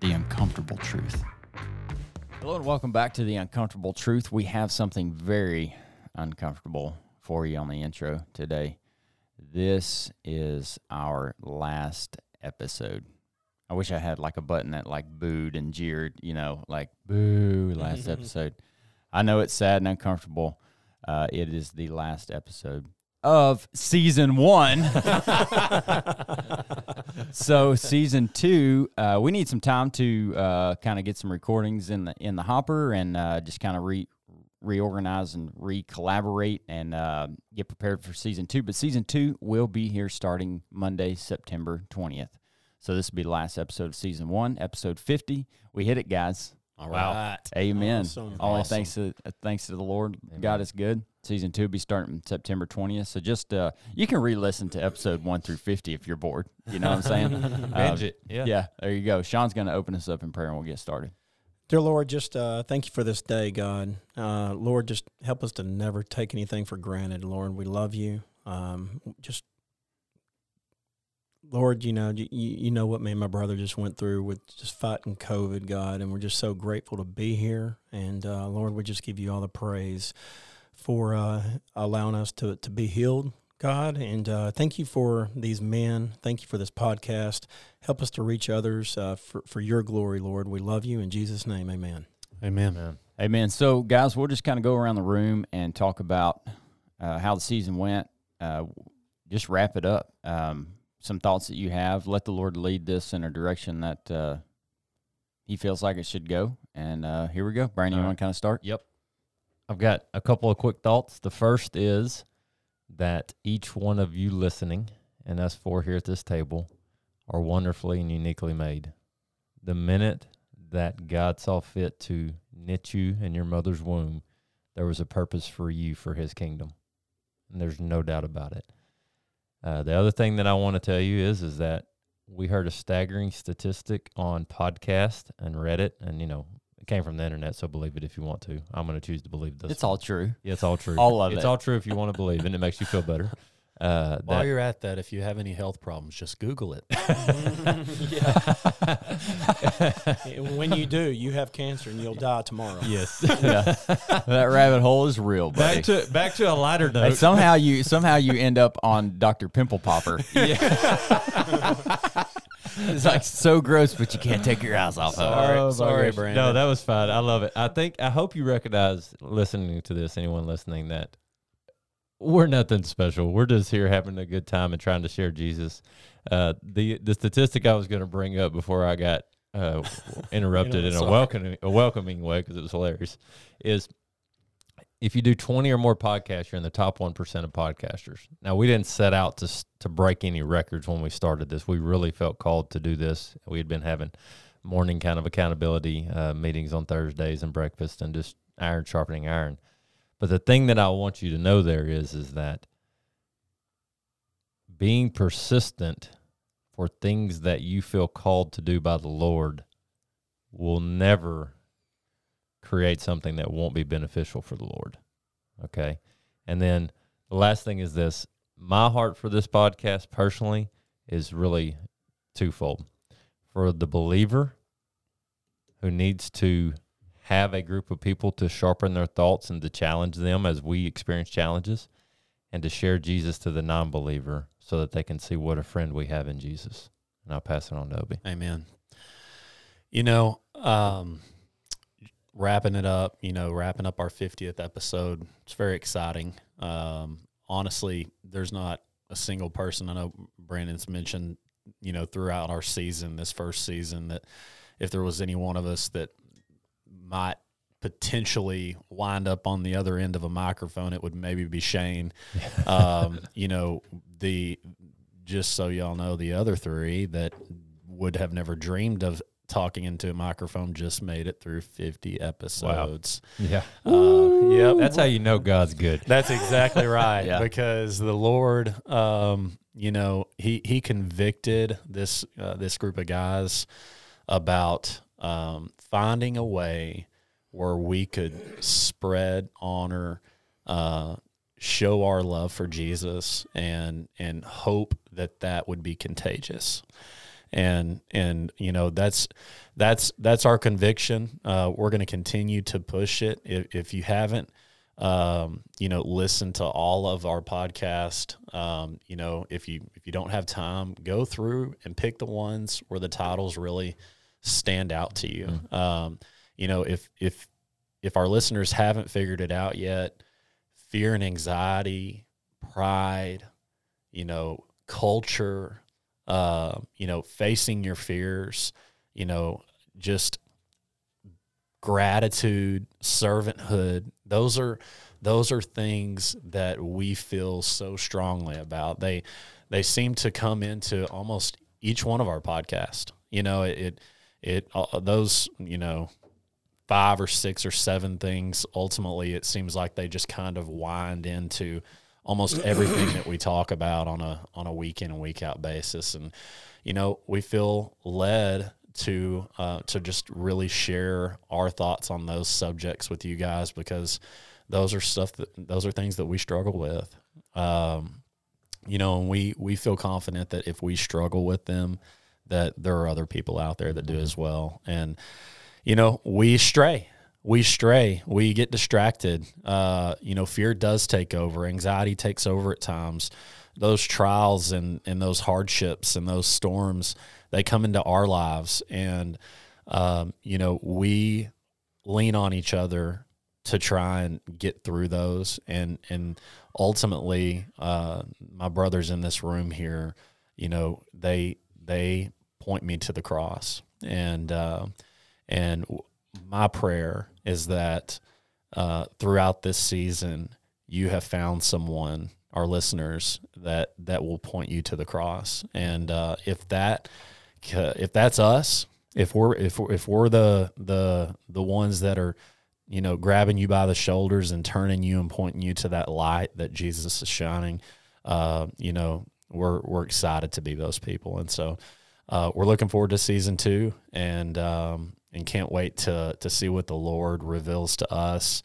the uncomfortable truth. Hello and welcome back to the uncomfortable truth. We have something very uncomfortable for you on the intro today. This is our last episode. I wish I had like a button that like booed and jeered, you know, like boo, last episode. I know it's sad and uncomfortable. Uh, it is the last episode of season one. so season two, uh, we need some time to uh, kind of get some recordings in the in the hopper and uh, just kind of re reorganize and re-collaborate and uh, get prepared for season two. But season two will be here starting Monday, September twentieth. So this will be the last episode of season one, episode fifty. We hit it, guys. All right. Amen. Awesome. All Awesome. thanks to uh, thanks to the Lord. God is good. Season two will be starting September twentieth. So just uh, you can re-listen to episode one through fifty if you're bored. You know what I'm saying? Binge Uh, it. Yeah. yeah. There you go. Sean's going to open us up in prayer and we'll get started. Dear Lord, just uh, thank you for this day, God. Uh, Lord, just help us to never take anything for granted. Lord, we love you. Um, just, Lord, you know, you, you know what me and my brother just went through with just fighting COVID, God, and we're just so grateful to be here. And uh, Lord, we just give you all the praise for uh, allowing us to to be healed, God. And uh, thank you for these men. Thank you for this podcast. Help us to reach others uh, for, for your glory, Lord. We love you. In Jesus' name, amen. Amen. Amen. So, guys, we'll just kind of go around the room and talk about uh, how the season went. Uh, just wrap it up. Um, some thoughts that you have. Let the Lord lead this in a direction that uh, He feels like it should go. And uh, here we go. Brian, you want to kind of start? Yep. I've got a couple of quick thoughts. The first is that each one of you listening and us four here at this table are wonderfully and uniquely made. The minute that God saw fit to knit you in your mother's womb, there was a purpose for you for his kingdom. And there's no doubt about it. Uh, the other thing that I want to tell you is is that we heard a staggering statistic on podcast and Reddit, and you know it came from the internet, so believe it if you want to. I'm going to choose to believe this. It's all true. yeah, it's all true. all of it's it. all true if you want to believe, and it makes you feel better. Uh, While that- you're at that, if you have any health problems, just Google it. when you do, you have cancer and you'll die tomorrow. yes. yeah. that rabbit hole is real, buddy. back to back to a lighter And note. somehow you somehow you end up on Dr. Pimple Popper. it's like so gross, but you can't take your eyes off of it. Sorry, Oh, my sorry, gosh. Brandon. No, that was fine. I love it. I think I hope you recognize listening to this, anyone listening, that we're nothing special. We're just here having a good time and trying to share Jesus. Uh, the the statistic I was going to bring up before I got uh, interrupted in a welcoming a welcoming way because it was hilarious is if you do 20 or more podcasts, you're in the top 1% of podcasters. Now, we didn't set out to, to break any records when we started this. We really felt called to do this. We had been having morning kind of accountability uh, meetings on Thursdays and breakfast and just iron sharpening iron. But the thing that I want you to know there is, is that being persistent for things that you feel called to do by the Lord will never create something that won't be beneficial for the Lord. Okay. And then the last thing is this my heart for this podcast personally is really twofold. For the believer who needs to have a group of people to sharpen their thoughts and to challenge them as we experience challenges, and to share Jesus to the non believer so that they can see what a friend we have in Jesus. And I'll pass it on to Obi. Amen. You know, um, wrapping it up, you know, wrapping up our 50th episode, it's very exciting. Um, honestly, there's not a single person. I know Brandon's mentioned, you know, throughout our season, this first season, that if there was any one of us that might potentially wind up on the other end of a microphone, it would maybe be Shane. um, you know, the just so y'all know, the other three that would have never dreamed of talking into a microphone just made it through 50 episodes. Yeah. Uh, yep. That's how you know God's good. That's exactly right. Yeah. Because the Lord, um, you know, he he convicted this uh, this group of guys about um, finding a way where we could spread honor, uh, show our love for Jesus, and and hope that that would be contagious. And and you know that's that's that's our conviction. Uh, we're going to continue to push it. If, if you haven't, um, you know, listen to all of our podcast. Um, you know, if you if you don't have time, go through and pick the ones where the titles really stand out to you. Um, you know, if if if our listeners haven't figured it out yet, fear and anxiety, pride, you know, culture, uh, you know, facing your fears, you know, just gratitude, servanthood. Those are those are things that we feel so strongly about. They they seem to come into almost each one of our podcasts. You know, it it, it uh, those you know five or six or seven things. Ultimately, it seems like they just kind of wind into almost everything that we talk about on a on a week in and week out basis. And you know, we feel led to uh, to just really share our thoughts on those subjects with you guys because those are stuff that those are things that we struggle with. Um, you know, and we we feel confident that if we struggle with them, that there are other people out there that do as well. And you know, we stray. We stray. We get distracted. Uh, you know, fear does take over. Anxiety takes over at times. Those trials and, and those hardships and those storms, they come into our lives. And, um, you know, we lean on each other to try and get through those. And, and ultimately, uh, my brothers in this room here, you know, they, they point me to the cross. And, uh, and my prayer is that uh, throughout this season, you have found someone, our listeners, that that will point you to the cross. And uh, if that if that's us, if we're if we're, if we're the the the ones that are you know grabbing you by the shoulders and turning you and pointing you to that light that Jesus is shining, uh, you know we're we're excited to be those people. And so uh, we're looking forward to season two, and um, and can't wait to to see what the Lord reveals to us,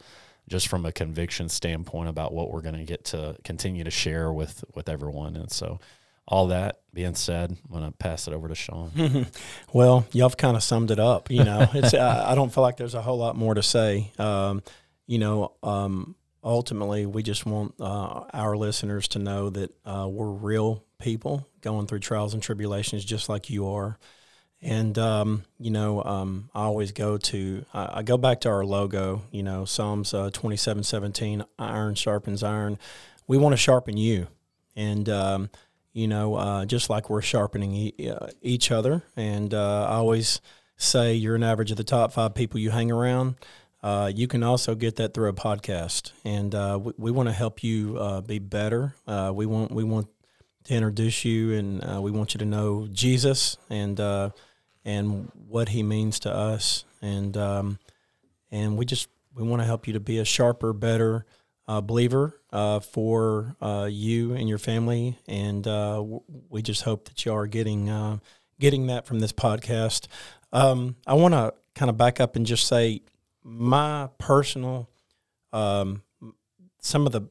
just from a conviction standpoint about what we're going to get to continue to share with with everyone. And so, all that being said, I'm going to pass it over to Sean. Well, y'all have kind of summed it up. You know, it's I, I don't feel like there's a whole lot more to say. Um, you know, um, ultimately, we just want uh, our listeners to know that uh, we're real people going through trials and tribulations, just like you are. And um, you know, um, I always go to I, I go back to our logo. You know, Psalms uh, twenty seven seventeen, iron sharpens iron. We want to sharpen you, and um, you know, uh, just like we're sharpening e- uh, each other. And uh, I always say you're an average of the top five people you hang around. Uh, you can also get that through a podcast, and uh, we, we want to help you be better. We want we want to introduce you, and uh, we want you to know Jesus and uh, and what He means to us, and um, and we just we want to help you to be a sharper, better uh, believer uh, for uh, you and your family, and uh, we just hope that you are getting getting that from this podcast. Um, I want to kind of back up and just say my personal, um, some of the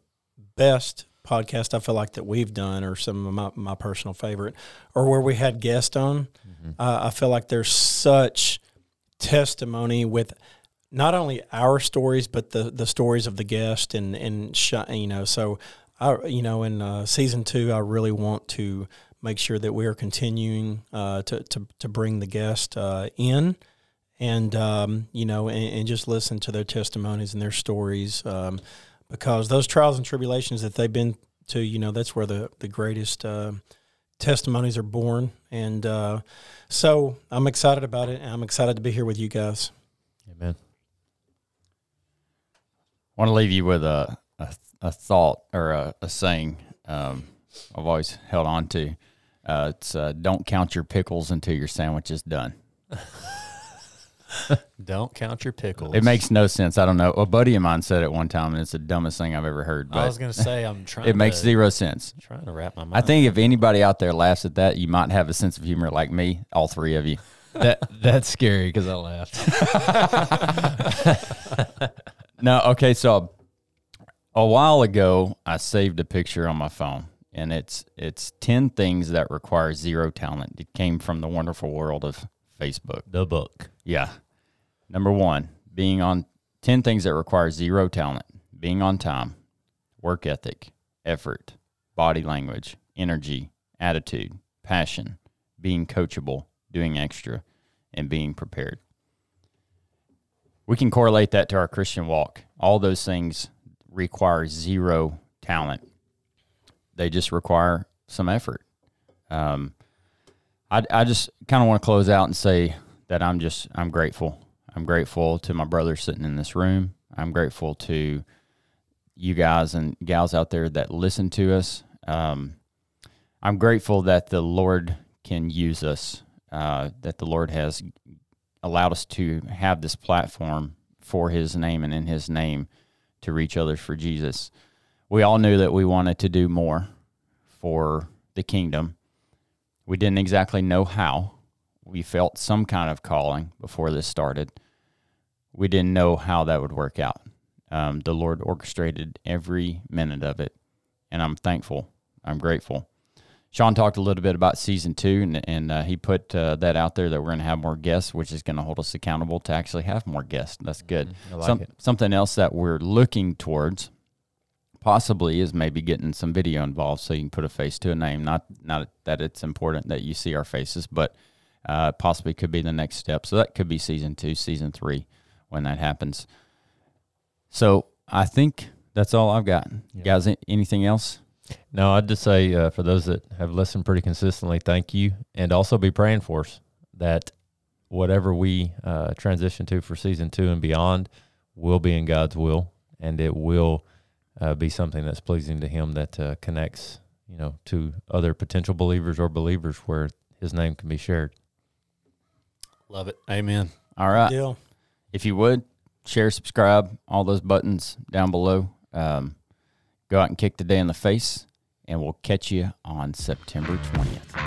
best podcast I feel like that we've done, or some of my, my personal favorite, or where we had guests on. Uh, I feel like there's such testimony with not only our stories but the the stories of the guest and and sh- you know so I you know in uh, season two I really want to make sure that we are continuing uh, to, to to bring the guest uh, in and um, you know and, and just listen to their testimonies and their stories um, because those trials and tribulations that they've been to you know that's where the the greatest uh, testimonies are born and uh, so I'm excited about it and I'm excited to be here with you guys. Amen. I want to leave you with a a, a thought or a, a saying um, I've always held on to. Uh, it's uh, don't count your pickles until your sandwich is done. Don't count your pickles. It makes no sense. I don't know. A buddy of mine said it one time, and it's the dumbest thing I've ever heard. I was gonna say I'm trying. To It makes to, zero sense. Trying to wrap my mind. I think if anybody out there laughs at that, you might have a sense of humor like me. All three of you. that that's scary because I laughed. No, okay. So a while ago, I saved a picture on my phone, and it's it's ten things that require zero talent. It came from the wonderful world of Facebook. The book. Yeah. Number one, being on 10 things that require zero talent, being on time, work ethic, effort, body language, energy, attitude, passion, being coachable, doing extra, and being prepared. We can correlate that to our Christian walk. All those things require zero talent, they just require some effort. Um, I, I just kind of want to close out and say that I'm just I'm grateful. I'm grateful to my brothers sitting in this room. I'm grateful to you guys and gals out there that listen to us. Um, I'm grateful that the Lord can use us. Uh, that the Lord has allowed us to have this platform for His name and in His name to reach others for Jesus. We all knew that we wanted to do more for the kingdom. We didn't exactly know how. We felt some kind of calling before this started. We didn't know how that would work out. Um, the Lord orchestrated every minute of it, and I'm thankful. I'm grateful. Sean talked a little bit about season two, and, and uh, he put uh, that out there that we're going to have more guests, which is going to hold us accountable to actually have more guests. That's good. I like Some-. Something else that we're looking towards possibly is maybe getting some video involved so you can put a face to a name. Not not that it's important that you see our faces, but uh, possibly could be the next step. So that could be season two, season three when that happens. So I think that's all I've got. Yeah. Guys, anything else? No, I'd just say uh, for those that have listened pretty consistently, thank you, and also be praying for us that whatever we uh, transition to for season two and beyond will be in God's will, and it will uh, be something that's pleasing to Him that uh, connects, you know, to other potential believers or believers where His name can be shared. Love it. Amen. All right. Deal. If you would, share, subscribe, all those buttons down below. Um, go out and kick the day in the face, and we'll catch you on September 20th.